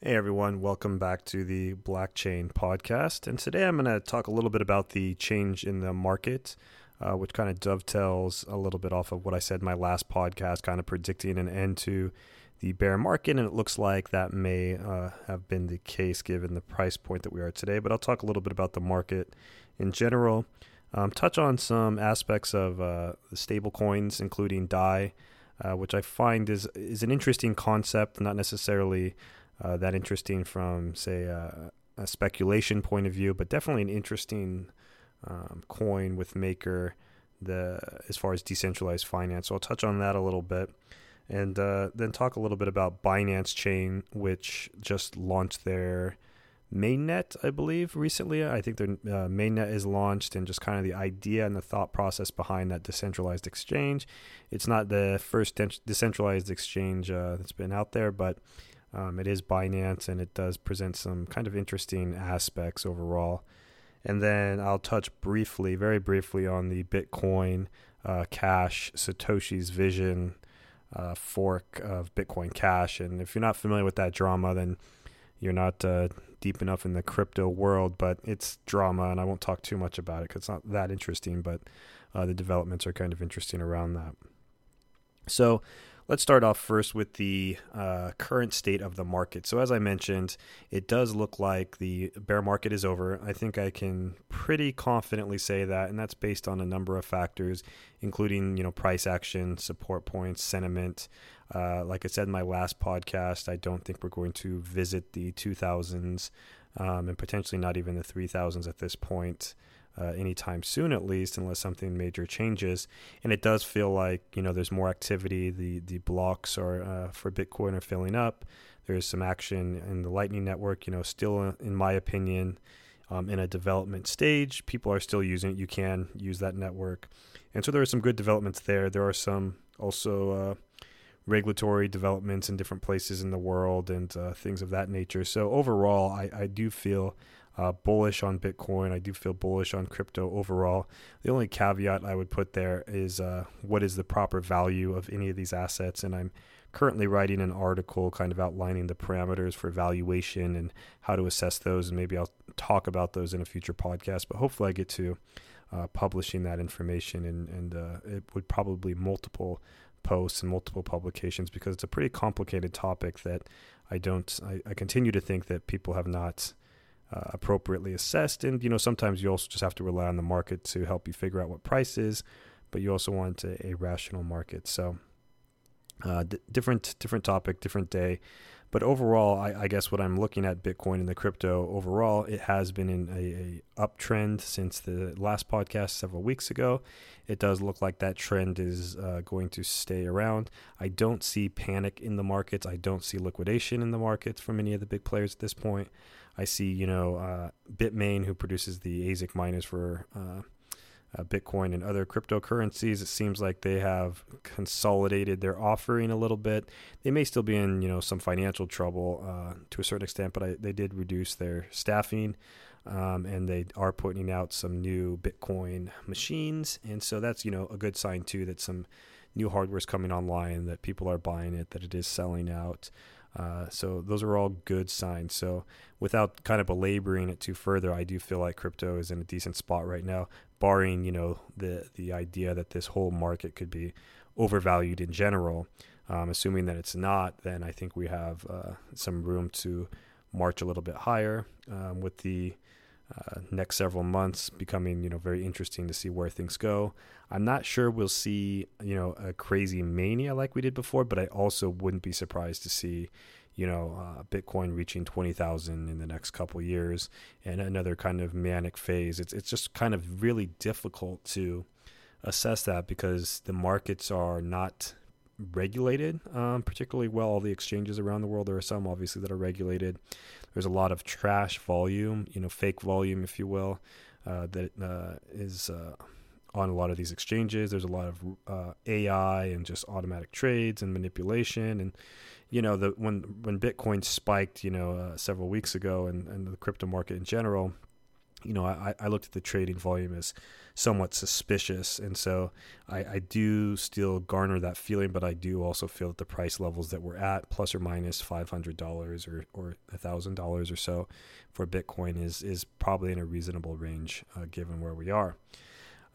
Hey everyone, welcome back to the Blockchain podcast. And today I'm going to talk a little bit about the change in the market, uh, which kind of dovetails a little bit off of what I said in my last podcast, kind of predicting an end to the bear market. And it looks like that may uh, have been the case given the price point that we are today. But I'll talk a little bit about the market in general, um, touch on some aspects of uh, stable coins, including DAI, uh, which I find is, is an interesting concept, not necessarily uh, that interesting from, say, a, a, speculation point of view, but definitely an interesting um, coin with Maker the as far as decentralized finance. So I'll touch on that a little bit, and uh, then talk a little bit about Binance Chain, which just launched their mainnet, I believe, recently. I think their uh, mainnet is launched, and just kind of the idea and the thought process behind that decentralized exchange. It's not the first de- decentralized exchange uh, that's been out there, but um, it is Binance and it does present some kind of interesting aspects overall. And then I'll touch briefly, very briefly, on the Bitcoin uh, Cash, Satoshi's vision uh, fork of Bitcoin Cash. And if you're not familiar with that drama, then you're not uh, deep enough in the crypto world, but it's drama, and I won't talk too much about it because it's not that interesting, but uh, the developments are kind of interesting around that. So, Let's start off first with the uh, current state of the market. So, as I mentioned, it does look like the bear market is over. I think I can pretty confidently say that, and that's based on a number of factors, including you know price action, support points, sentiment. Uh, like I said in my last podcast, I don't think we're going to visit the 2000s um, and potentially not even the 3000s at this point uh, anytime soon, at least, unless something major changes. And it does feel like you know there's more activity. The the blocks are uh, for Bitcoin are filling up. There's some action in the Lightning Network. You know, still uh, in my opinion, um, in a development stage. People are still using it. You can use that network, and so there are some good developments there. There are some also. Uh, regulatory developments in different places in the world and uh, things of that nature. So overall, I, I do feel uh, bullish on Bitcoin. I do feel bullish on crypto overall. The only caveat I would put there is uh, what is the proper value of any of these assets, and I'm currently writing an article kind of outlining the parameters for valuation and how to assess those, and maybe I'll talk about those in a future podcast. But hopefully, I get to uh, publishing that information, and and uh, it would probably multiple posts and multiple publications because it's a pretty complicated topic that I don't. I, I continue to think that people have not uh, appropriately assessed. And you know, sometimes you also just have to rely on the market to help you figure out what price is, but you also want a, a rational market. So, uh, d- different different topic, different day. But overall, I, I, guess what I'm looking at Bitcoin and the crypto overall, it has been in a, a, uptrend since the last podcast several weeks ago. It does look like that trend is uh, going to stay around. I don't see panic in the markets. I don't see liquidation in the markets from any of the big players at this point. I see, you know, uh, Bitmain, who produces the ASIC miners for uh, uh, Bitcoin and other cryptocurrencies. It seems like they have consolidated their offering a little bit. They may still be in, you know, some financial trouble uh, to a certain extent, but I, they did reduce their staffing. Um, and they are putting out some new Bitcoin machines, and so that's you know a good sign too that some new hardware is coming online, that people are buying it, that it is selling out. Uh, so those are all good signs. So without kind of belaboring it too further, I do feel like crypto is in a decent spot right now, barring you know the the idea that this whole market could be overvalued in general. Um, assuming that it's not, then I think we have uh, some room to march a little bit higher um, with the uh, next several months becoming you know very interesting to see where things go. I'm not sure we'll see you know a crazy mania like we did before, but I also wouldn't be surprised to see you know uh, Bitcoin reaching twenty thousand in the next couple years and another kind of manic phase. It's it's just kind of really difficult to assess that because the markets are not regulated um, particularly well. All the exchanges around the world, there are some obviously that are regulated. There's a lot of trash volume, you know, fake volume, if you will, uh, that uh, is uh, on a lot of these exchanges. There's a lot of uh, AI and just automatic trades and manipulation. And you know, the when when Bitcoin spiked, you know, uh, several weeks ago, and, and the crypto market in general, you know, I, I looked at the trading volume as somewhat suspicious, and so I, I do still garner that feeling, but I do also feel that the price levels that we're at, plus or minus five hundred dollars or or a thousand dollars or so, for Bitcoin is is probably in a reasonable range uh, given where we are.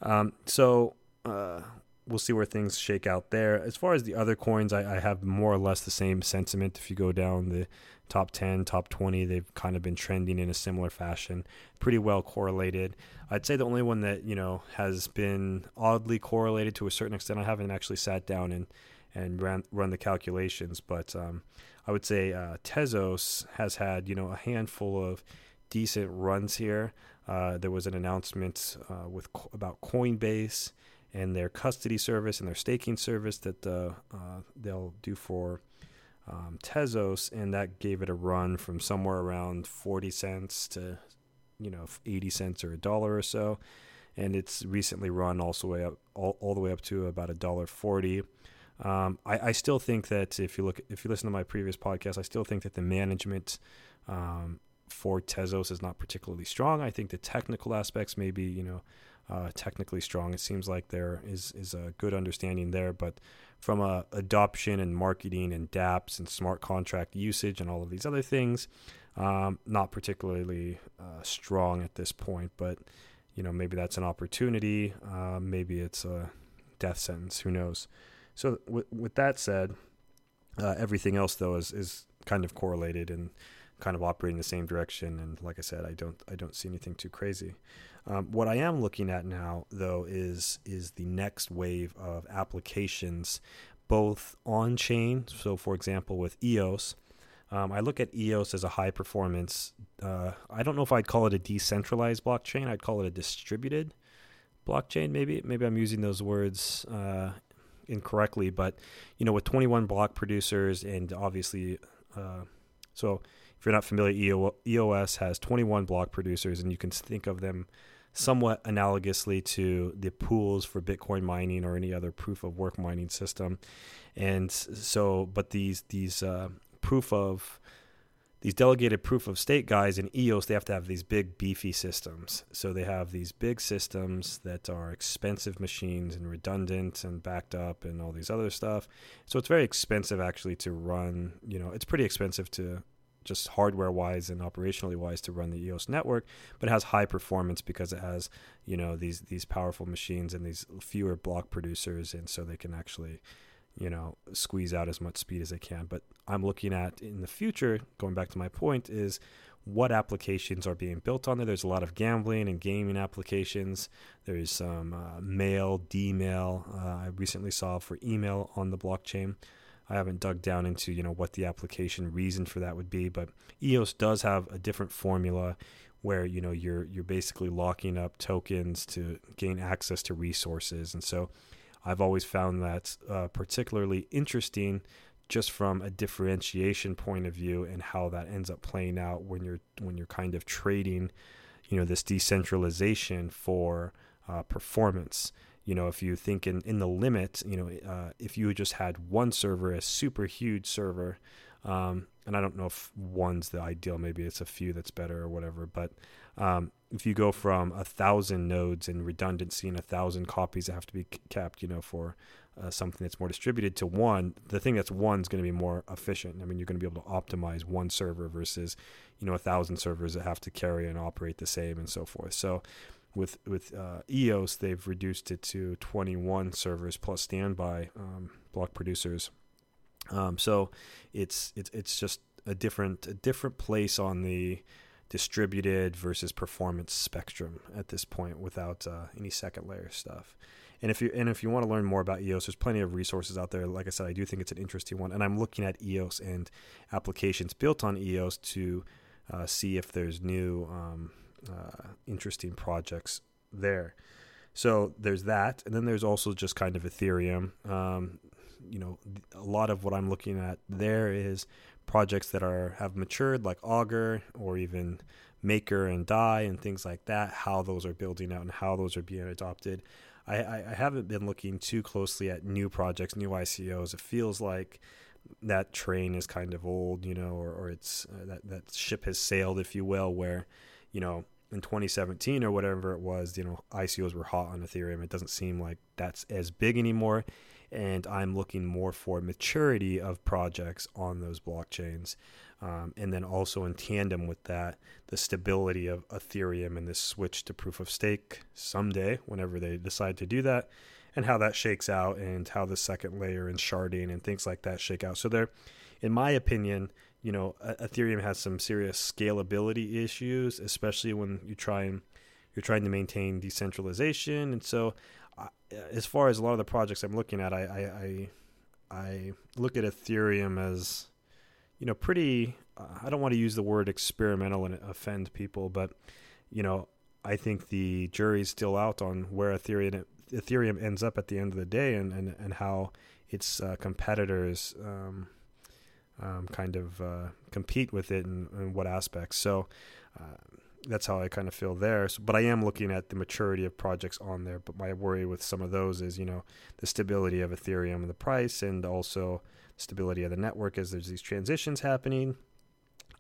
Um, so uh, we'll see where things shake out there. As far as the other coins, I, I have more or less the same sentiment. If you go down the top 10, top 20, they've kind of been trending in a similar fashion, pretty well correlated. I'd say the only one that, you know, has been oddly correlated to a certain extent, I haven't actually sat down and, and ran, run the calculations, but um, I would say uh, Tezos has had, you know, a handful of decent runs here. Uh, there was an announcement uh, with about Coinbase and their custody service and their staking service that uh, uh they'll do for um, Tezos, and that gave it a run from somewhere around 40 cents to, you know, 80 cents or a dollar or so. And it's recently run also way up, all, all the way up to about a dollar 40. Um, I, I, still think that if you look, if you listen to my previous podcast, I still think that the management um, for Tezos is not particularly strong. I think the technical aspects may be, you know, uh, technically strong. It seems like there is is a good understanding there, but from a adoption and marketing and DApps and smart contract usage and all of these other things, um, not particularly uh, strong at this point. But you know, maybe that's an opportunity. Uh, maybe it's a death sentence. Who knows? So with with that said, uh, everything else though is is kind of correlated and kind of operating the same direction. And like I said, I don't I don't see anything too crazy. Um, what I am looking at now, though, is is the next wave of applications, both on chain. So, for example, with EOS, um, I look at EOS as a high performance. Uh, I don't know if I'd call it a decentralized blockchain. I'd call it a distributed blockchain. Maybe maybe I'm using those words uh, incorrectly, but you know, with 21 block producers and obviously, uh, so if you're not familiar, EOS has 21 block producers, and you can think of them somewhat analogously to the pools for Bitcoin mining or any other proof of work mining system. And so, but these these uh, proof of these delegated proof of stake guys in EOS, they have to have these big beefy systems. So they have these big systems that are expensive machines and redundant and backed up and all these other stuff. So it's very expensive actually to run. You know, it's pretty expensive to just hardware wise and operationally wise to run the EOS network, but it has high performance because it has you know these these powerful machines and these fewer block producers, and so they can actually you know squeeze out as much speed as they can. But I'm looking at in the future, going back to my point, is what applications are being built on there. There's a lot of gambling and gaming applications. There's some uh, mail, D-mail. Uh, I recently saw for email on the blockchain. I haven't dug down into you know what the application reason for that would be, but EOS does have a different formula where you know you're you're basically locking up tokens to gain access to resources, and so I've always found that uh, particularly interesting just from a differentiation point of view and how that ends up playing out when you're when you're kind of trading you know this decentralization for uh, performance you know, if you think in, in the limit, you know, uh, if you just had one server, a super huge server, um, and I don't know if one's the ideal, maybe it's a few that's better or whatever, but um, if you go from a thousand nodes and redundancy and a thousand copies that have to be kept, you know, for uh, something that's more distributed to one, the thing that's one is going to be more efficient. I mean, you're going to be able to optimize one server versus, you know, a thousand servers that have to carry and operate the same and so forth. So, with with uh, EOS, they've reduced it to 21 servers plus standby um, block producers. Um, so it's it's it's just a different a different place on the distributed versus performance spectrum at this point without uh, any second layer stuff. And if you and if you want to learn more about EOS, there's plenty of resources out there. Like I said, I do think it's an interesting one, and I'm looking at EOS and applications built on EOS to uh, see if there's new um, uh, interesting projects there. So there's that, and then there's also just kind of Ethereum. Um, you know, a lot of what I'm looking at there is projects that are have matured, like Augur or even Maker and Dai and things like that. How those are building out and how those are being adopted. I, I, I haven't been looking too closely at new projects, new ICOs. It feels like that train is kind of old, you know, or, or it's uh, that that ship has sailed, if you will, where you know in 2017 or whatever it was, you know, ICOs were hot on Ethereum. It doesn't seem like that's as big anymore. And I'm looking more for maturity of projects on those blockchains. Um, and then also in tandem with that, the stability of Ethereum and this switch to proof of stake someday, whenever they decide to do that, and how that shakes out, and how the second layer and sharding and things like that shake out. So, there, in my opinion, you know, Ethereum has some serious scalability issues, especially when you try and you're trying to maintain decentralization. And so, uh, as far as a lot of the projects I'm looking at, I I, I, I look at Ethereum as, you know, pretty. Uh, I don't want to use the word experimental and offend people, but you know, I think the jury's still out on where Ethereum Ethereum ends up at the end of the day, and and, and how its uh, competitors. Um, um, kind of uh, compete with it and, in what aspects. So uh, that's how I kind of feel there. So, but I am looking at the maturity of projects on there. But my worry with some of those is, you know, the stability of Ethereum and the price, and also stability of the network as there's these transitions happening,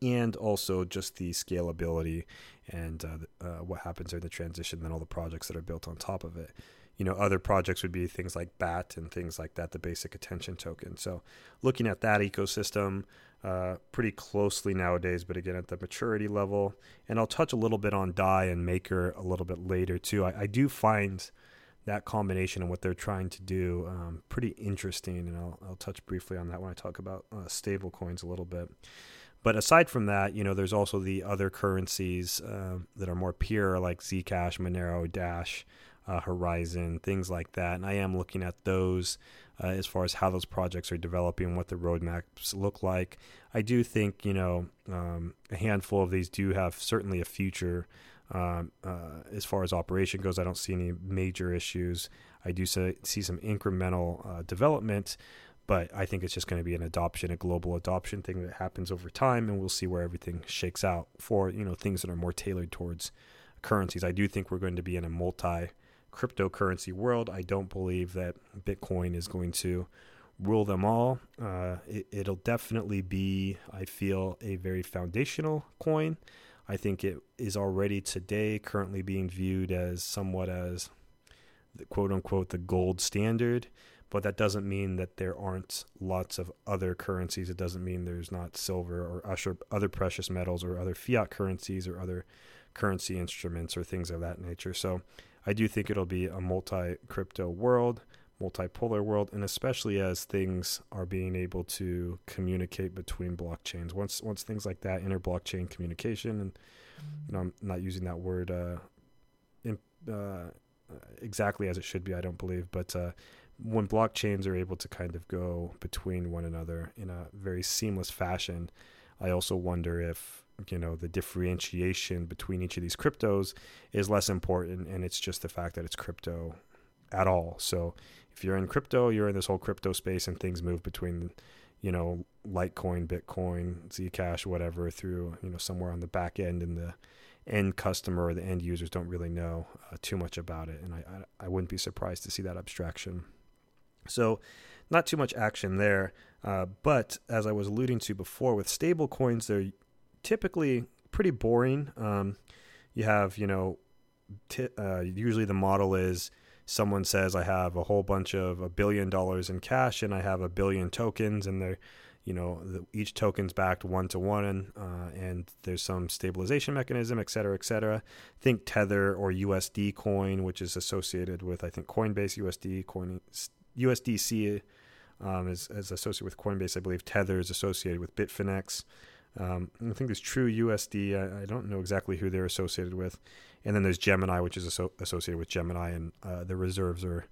and also just the scalability and uh, uh, what happens during the transition, then all the projects that are built on top of it you know other projects would be things like bat and things like that the basic attention token. So looking at that ecosystem uh, pretty closely nowadays but again at the maturity level. And i'll touch a little bit on dai and maker a little bit later too. I, I do find that combination and what they're trying to do um, pretty interesting. And I'll, I'll touch briefly on that when i talk about uh, stable coins a little bit. But aside from that, you know, there's also the other currencies uh, that are more pure, like Zcash, Monero, Dash, uh, Horizen, things like that. And I am looking at those uh, as far as how those projects are developing, what the roadmaps look like. I do think, you know, um, a handful of these do have certainly a future. Um, uh, as far as operation goes, I don't see any major issues. I do see, see some incremental uh, development, but I think it's just going to be an adoption, a global adoption thing that happens over time, and we'll see where everything shakes out for you know things that are more tailored towards currencies. I do think we're going to be in a multi cryptocurrency world. I don't believe that Bitcoin is going to rule them all. Uh, it, will definitely be, I feel, a very foundational coin. I think it is already today currently being viewed as somewhat as the quote unquote the gold standard. But that doesn't mean that there aren't lots of other currencies. It doesn't mean there's not silver or other precious metals or other fiat currencies or other currency instruments or things of that nature. So I do think it'll be a multi crypto world, multipolar world, and especially as things are being able to communicate between blockchains. Once once things like that inter blockchain communication, and you know, I'm not using that word uh, in, uh, exactly as it should be. I don't believe, but uh, when blockchains are able to kind of go between one another in a very seamless fashion, I also wonder if you know the differentiation between each of these cryptos is less important and it's just the fact that it's crypto at all. So if you're in crypto you're in this whole crypto space and things move between you know litecoin bitcoin zcash whatever through you know somewhere on the back end and the end customer or the end users don't really know uh, too much about it. And I, I, I wouldn't be surprised to see that abstraction. So not too much action there uh, but as i was alluding to before with stable coins they're typically pretty boring. Um, you have, you know, t- uh, usually the model is someone says I have a whole bunch of a billion dollars in cash and I have a billion tokens and they're, you know, the, each token's backed one to one uh, and there's some stabilization mechanism, et cetera, et cetera. Think Tether or USD coin, which is associated with, I think, Coinbase USD, coin, USDC um, is, is associated with Coinbase. I believe Tether is associated with Bitfinex. Um, I think there's True USD. I, I, don't know exactly who they're associated with. And then there's Gemini, which is associated with Gemini, and uh, the reserves are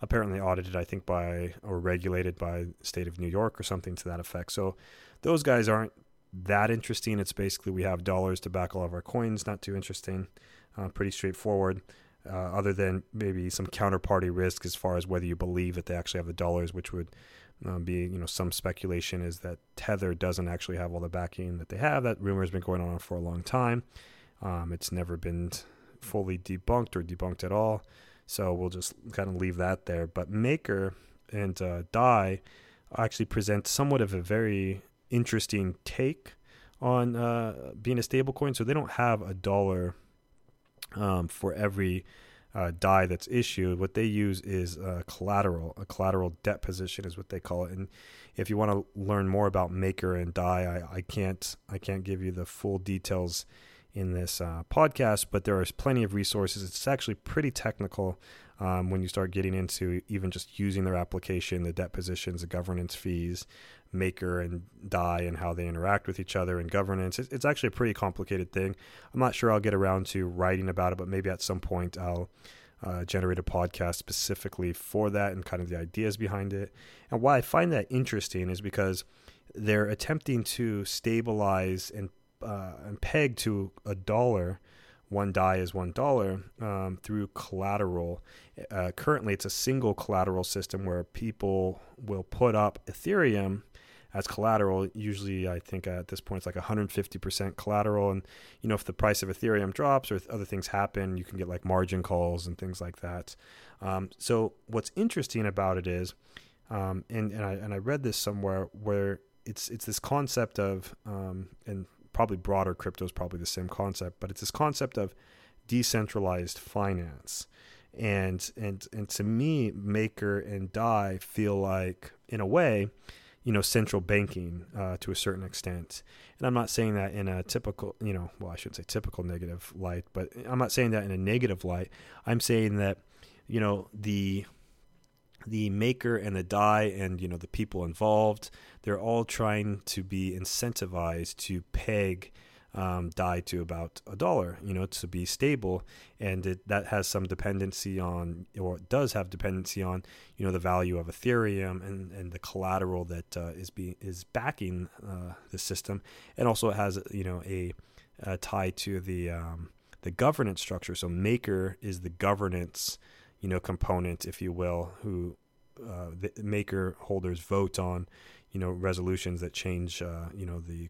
apparently audited, I think, by or regulated by state of New York or something to that effect. So those guys aren't that interesting. It's basically we have dollars to back all of our coins. Not too interesting. Uh, pretty straightforward. Uh, other than maybe some counterparty risk as far as whether you believe that they actually have the dollars, which would um, be you know some speculation is that Tether doesn't actually have all the backing that they have. That rumor has been going on for a long time. Um, it's never been fully debunked or debunked at all. So we'll just kind of leave that there. But Maker and uh, Dai actually present somewhat of a very interesting take on uh, being a stablecoin. So they don't have a dollar um, for every uh, DAI that's issued, what they use is uh, collateral. A collateral debt position is what they call it. And if you want to learn more about Maker and DAI, I, I can't I can't give you the full details in this uh, podcast, but there is plenty of resources. It's actually pretty technical um, when you start getting into even just using their application, the debt positions, the governance fees, Maker and DAI and how they interact with each other and governance. It's, it's actually a pretty complicated thing. I'm not sure I'll get around to writing about it, but maybe at some point I'll. Uh, generate a podcast specifically for that and kind of the ideas behind it. And why I find that interesting is because they're attempting to stabilize and uh, and pegged to a dollar. One DAI is one dollar um, through collateral. Uh, currently, it's a single collateral system where people will put up Ethereum as collateral. Usually, I think at this point it's like 150% collateral. And you know, if the price of Ethereum drops or other things happen, you can get like margin calls and things like that. Um, so what's interesting about it is, um, and and I and I read this somewhere where it's it's this concept of um, and probably broader crypto is probably the same concept, but it's this concept of decentralized finance. And and and to me, Maker and DAI feel like, in a way, you know, central banking uh, to a certain extent. And I'm not saying that in a typical, you know, well, I shouldn't say typical negative light, but I'm not saying that in a negative light. I'm saying that, you know, the the maker and the DAI and you know the people involved they're all trying to be incentivized to peg um, DAI to about a dollar you know to be stable. And it, that has some dependency on or does have dependency on you know the value of ethereum and, and the collateral that uh, is being is backing uh, the system. And also it has you know a, a tie to the um, the governance structure. So maker is the governance you know component, if you will, who uh, the maker holders vote on, you know, resolutions that change, uh, you know, the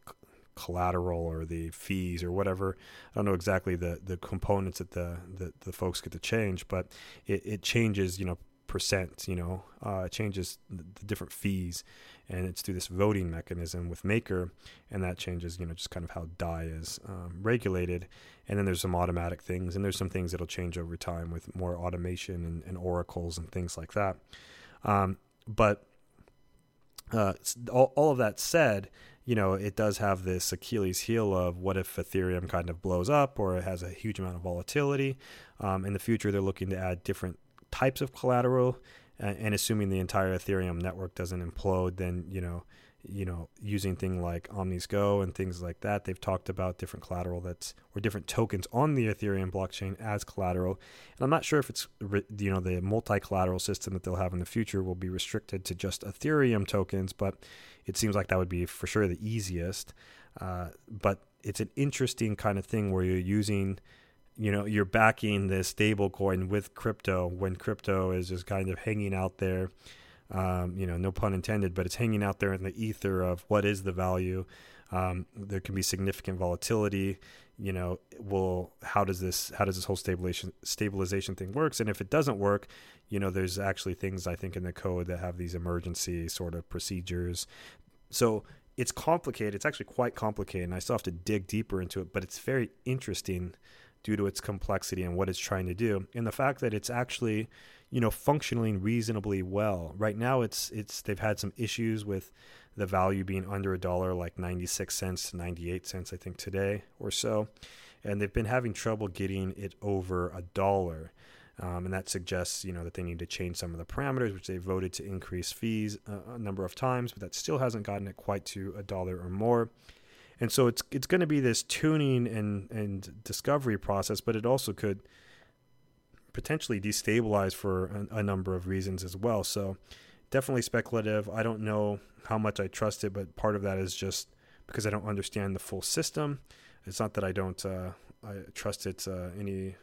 collateral or the fees or whatever. I don't know exactly the the components that the the, the folks get to change, but it, it changes, you know, percent, you know, uh, it changes the, the different fees, and it's through this voting mechanism with Maker, and that changes, you know, just kind of how DAI is um, regulated. And then there's some automatic things, and there's some things that'll change over time with more automation and, and oracles and things like that. Um, but uh, all, all of that said, you know, it does have this Achilles heel of what if Ethereum kind of blows up or it has a huge amount of volatility. Um, in the future, they're looking to add different types of collateral, and, and assuming the entire Ethereum network doesn't implode, then you know you know, using things like OmiseGO and things like that. They've talked about different collateral that's or different tokens on the Ethereum blockchain as collateral. And I'm not sure if it's you know the multi-collateral system that they'll have in the future will be restricted to just Ethereum tokens, but it seems like that would be for sure the easiest. Uh, but it's an interesting kind of thing where you're using you know you're backing the stable coin with crypto when crypto is just kind of hanging out there um, you know, no pun intended, but it's hanging out there in the ether of what is the value. Um, there can be significant volatility. You know, will how does this how does this whole stabilization stabilization thing works? And if it doesn't work, you know, there's actually things I think in the code that have these emergency sort of procedures. So it's complicated. It's actually quite complicated, and I still have to dig deeper into it. But it's very interesting due to its complexity and what it's trying to do, and the fact that it's actually you know functioning reasonably well. Right now, it's it's they've had some issues with the value being under a dollar, like 96 cents to 98 cents, I think today or so, and they've been having trouble getting it over a dollar. Um, and that suggests, you know, that they need to change some of the parameters, which they voted to increase fees a, a number of times, but that still hasn't gotten it quite to a dollar or more. And so it's it's going to be this tuning and and discovery process, but it also could potentially destabilize for a, a, number of reasons as well. So definitely speculative. I don't know how much I trust it, but part of that is just because I don't understand the full system. It's not that I don't uh, I trust it uh, any.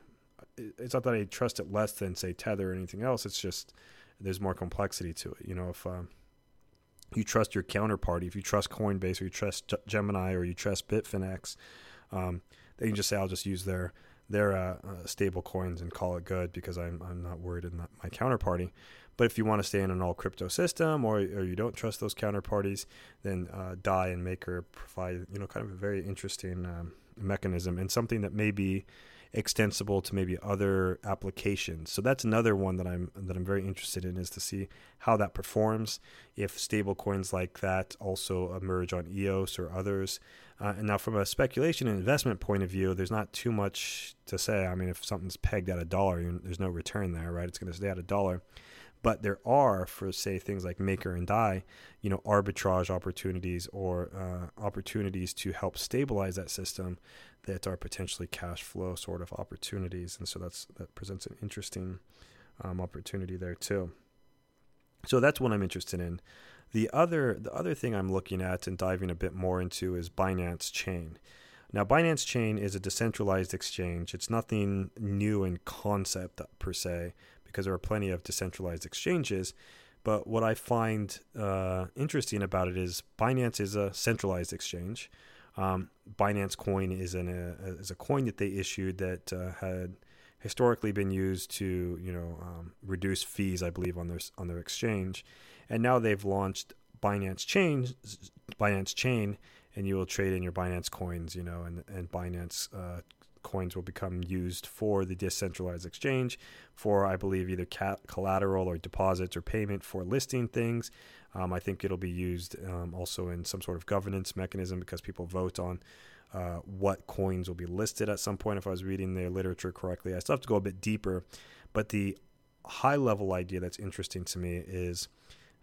It's not that I trust it less than say Tether or anything else. It's just there's more complexity to it. You know, if um, you trust your counterparty, if you trust Coinbase or you trust Gemini or you trust Bitfinex, um, then you just say I'll just use their their uh, uh, stable coins and call it good because I'm, I'm not worried in my counterparty. But if you want to stay in an all crypto system or, or you don't trust those counterparties, then uh, DAI and Maker provide you know kind of a very interesting um, mechanism and something that may be extensible to maybe other applications. So that's another one that I'm that I'm very interested in is to see how that performs. If stable coins like that also emerge on EOS or others. Uh, and now, from a speculation and investment point of view, there's not too much to say. I mean, if something's pegged at a dollar, there's no return there, right? It's going to stay at a dollar. But there are, for say things like Maker and Dai, you know, arbitrage opportunities or uh, opportunities to help stabilize that system that are potentially cash flow sort of opportunities, and so that's that presents an interesting um, opportunity there too. So that's what I'm interested in. The other the other thing I'm looking at and diving a bit more into is Binance Chain. Now, Binance Chain is a decentralized exchange. It's nothing new in concept per se, because there are plenty of decentralized exchanges. But what I find uh, interesting about it is Binance is a centralized exchange. Um, Binance Coin is an uh, is a coin that they issued that uh, had historically been used to you know um, reduce fees, I believe, on their on their exchange, and now they've launched Binance Chain, Binance Chain, and you will trade in your Binance coins, you know, and and Binance uh, coins will become used for the decentralized exchange for, I believe, either collateral or deposits or payment for listing things. Um, I think it'll be used um, also in some sort of governance mechanism because people vote on uh, what coins will be listed at some point. If I was reading their literature correctly, I still have to go a bit deeper. But the high level idea that's interesting to me is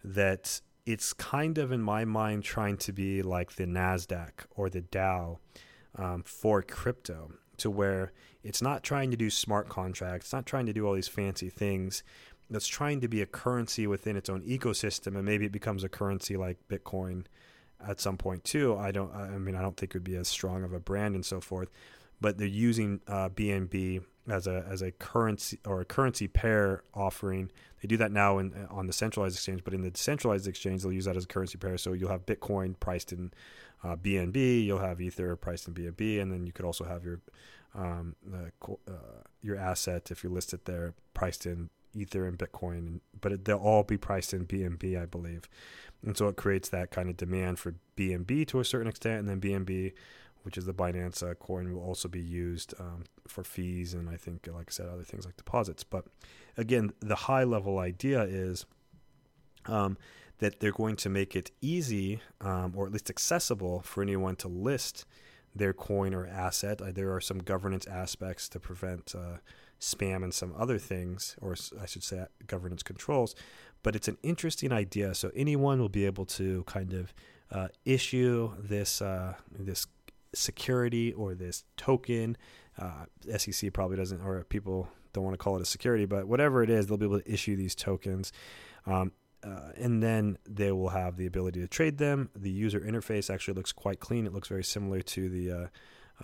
that it's kind of, in my mind, trying to be like the NASDAQ or the Dow um, for crypto, to where it's not trying to do smart contracts, it's not trying to do all these fancy things that's trying to be a currency within its own ecosystem, and maybe it becomes a currency like Bitcoin at some point too. I don't. I mean, I don't think it would be as strong of a brand and so forth. But they're using uh, BNB as a as a currency or a currency pair offering. They do that now in, on the centralized exchange, but in the decentralized exchange, they'll use that as a currency pair. So you'll have Bitcoin priced in uh, BNB, you'll have Ether priced in BNB, and then you could also have your um, uh, your asset if you list it there priced in Ether and Bitcoin, but it, they'll all be priced in BNB, I believe. And so it creates that kind of demand for BNB to a certain extent, and then BNB, which is the Binance uh, coin, will also be used um, for fees and I think, like I said, other things like deposits. But again, the high level idea is um, that they're going to make it easy um, or at least accessible for anyone to list their coin or asset. Uh, there are some governance aspects to prevent. Uh, spam and some other things, or I should say governance controls. But it's an interesting idea. So anyone will be able to kind of uh, issue this uh, this security or this token. Uh, SEC probably doesn't, or people don't want to call it a security, but whatever it is, they'll be able to issue these tokens. Um, uh, and then they will have the ability to trade them. The user interface actually looks quite clean. It looks very similar to the uh,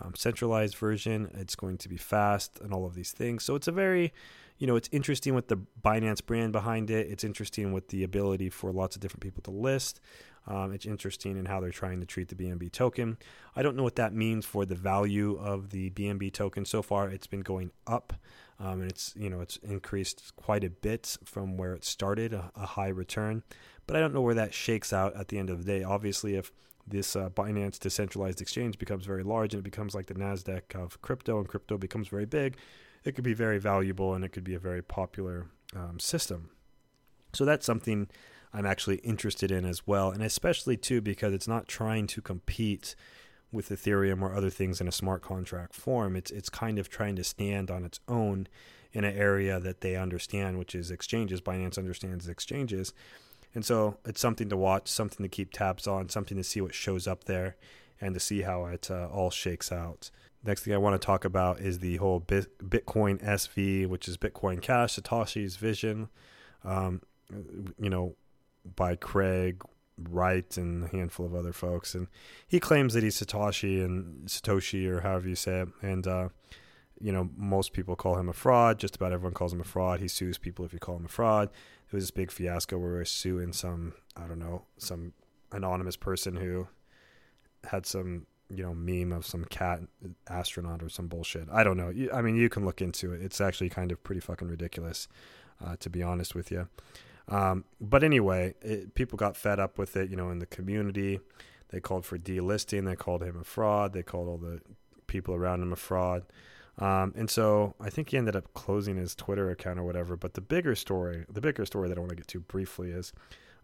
um, centralized version. It's going to be fast and all of these things. So it's a very, you know, it's interesting with the Binance brand behind it. It's interesting with the ability for lots of different people to list. Um, it's interesting in how they're trying to treat the BNB token. I don't know what that means for the value of the BNB token. So far, it's been going up, um, and it's you know it's increased quite a bit from where it started, a, a high return. But I don't know where that shakes out at the end of the day. Obviously, if this uh, Binance decentralized exchange becomes very large and it becomes like the NASDAQ of crypto, and crypto becomes very big, it could be very valuable and it could be a very popular um, system. So that's something I'm actually interested in as well. And especially too because it's not trying to compete with Ethereum or other things in a smart contract form. It's it's kind of trying to stand on its own in an area that they understand, which is exchanges. Binance understands exchanges. And so it's something to watch, something to keep tabs on, something to see what shows up there, and to see how it uh, all shakes out. Next thing I want to talk about is the whole Bitcoin SV, which is Bitcoin Cash, Satoshi's vision, um, you know, by Craig Wright and a handful of other folks. And he claims that he's Satoshi and Satoshi, or however you say it. And, uh, you know, most people call him a fraud. Just about everyone calls him a fraud. He sues people if you call him a fraud it was this big fiasco where we are suing some I don't know some anonymous person who had some you know meme of some cat astronaut or some bullshit. I don't know. I mean, you can look into it. It's actually kind of pretty fucking ridiculous, uh, to be honest with you. Um, but anyway, it, people got fed up with it. You know, in the community, they called for delisting. They called him a fraud. They called all the people around him a fraud. Um, and so I think he ended up closing his Twitter account or whatever. But the bigger story, the bigger story that I want to get to briefly is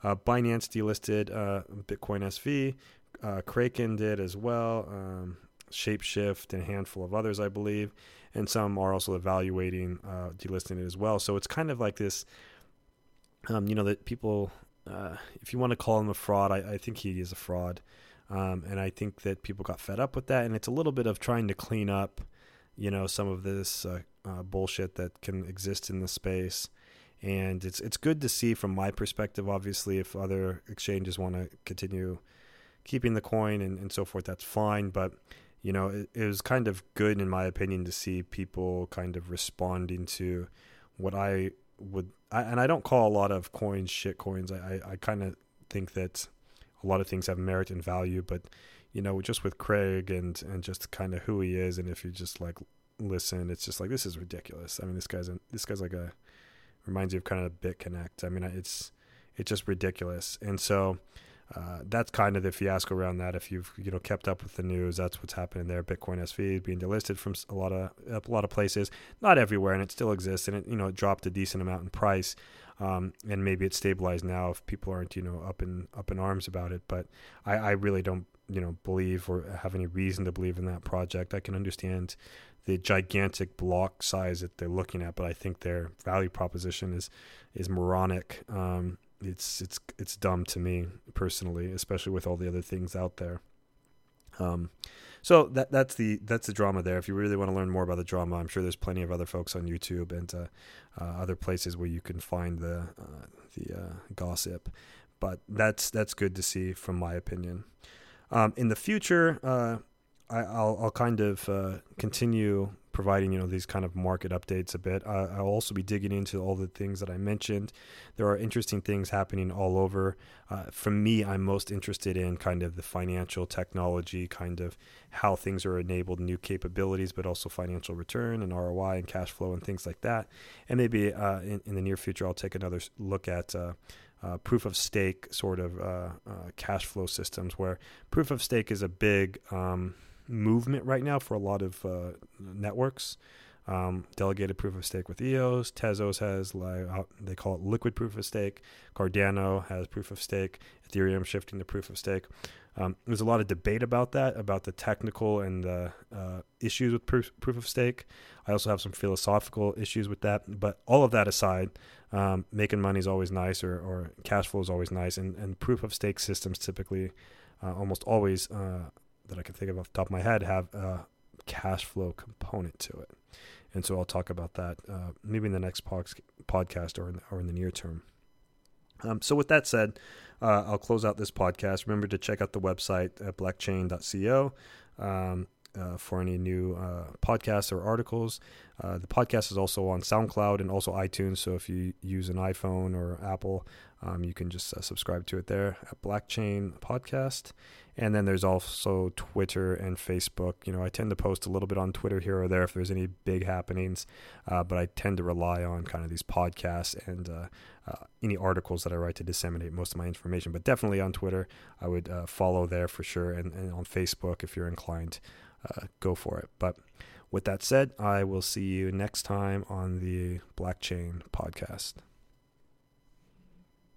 uh, Binance delisted uh, Bitcoin SV. Uh, Kraken did as well. Um, Shapeshift and a handful of others, I believe, and some are also evaluating uh, delisting it as well. So it's kind of like this, um, you know, that people, uh, if you want to call him a fraud, I, I think he is a fraud, um, and I think that people got fed up with that, and it's a little bit of trying to clean up, you know, some of this uh, uh bullshit that can exist in the space. And it's it's good to see from my perspective. Obviously, if other exchanges want to continue keeping the coin and, and so forth, that's fine. But you know, it, it, was kind of good in my opinion to see people kind of responding to what I would, I, and I don't call a lot of coins shit coins. I, I, I kind of think that a lot of things have merit and value, but you know, just with Craig and and just kind of who he is, and if you just like listen, it's just like this is ridiculous. I mean, this guy's a, this guy's like a reminds you of kind of BitConnect. I mean, it's it's just ridiculous, and so uh, that's kind of the fiasco around that. If you've you know kept up with the news, that's what's happening there. Bitcoin SV being delisted from a lot of a lot of places, not everywhere, and it still exists. And it you know it dropped a decent amount in price, um, and maybe it's stabilized now if people aren't you know up in up in arms about it. But I, I really don't you know believe or have any reason to believe in that project. I can understand the gigantic block size that they're looking at, but I think their value proposition is is moronic. Um, it's it's it's dumb to me personally, especially with all the other things out there. Um, so that that's the that's the drama there. If you really want to learn more about the drama, I'm sure there's plenty of other folks on YouTube and uh, uh, other places where you can find the uh, the uh, gossip. But that's that's good to see, from my opinion. Um, in the future, uh, I, will I'll kind of uh, continue providing you know these kind of market updates a bit. Uh, I'll also be digging into all the things that I mentioned. There are interesting things happening all over. Uh, for me, I'm most interested in kind of the financial technology, kind of how things are enabled, new capabilities, but also financial return and ROI and cash flow and things like that. And maybe uh, in, in, the near future, I'll take another look at. Uh, uh, proof of stake sort of uh, cash flow systems, where proof of stake is a big um, movement right now for a lot of uh, networks. Um, delegated proof of stake with EOS. Tezos has like uh, they call it liquid proof of stake. Cardano has proof of stake. Ethereum shifting to proof of stake. Um, there's a lot of debate about that, about the technical and the uh, issues with proof, proof of stake. I also have some philosophical issues with that. But all of that aside, um, making money is always nice, or, or cash flow is always nice, and, and proof of stake systems typically, uh, almost always uh, that I can think of off the top of my head have a cash flow component to it. And so I'll talk about that uh, maybe in the next podcast or in, or in the near term. Um, so with that said, uh, I'll close out this podcast. Remember to check out the website at blockchain.co. Um, uh, for any new uh, podcasts or articles. Uh, the podcast is also on SoundCloud and also iTunes. So if you use an iPhone or Apple, um, you can just uh, subscribe to it there at Blockchain Podcast. And then there's also Twitter and Facebook. You know, I tend to post a little bit on Twitter here or there if there's any big happenings, uh, but I tend to rely on kind of these podcasts and uh, any articles that I write to disseminate most of my information. But definitely on Twitter, I would follow there for sure, and, and on Facebook if you're inclined, uh, go for it. But with that said, I will see you next time on the Blockchain Podcast.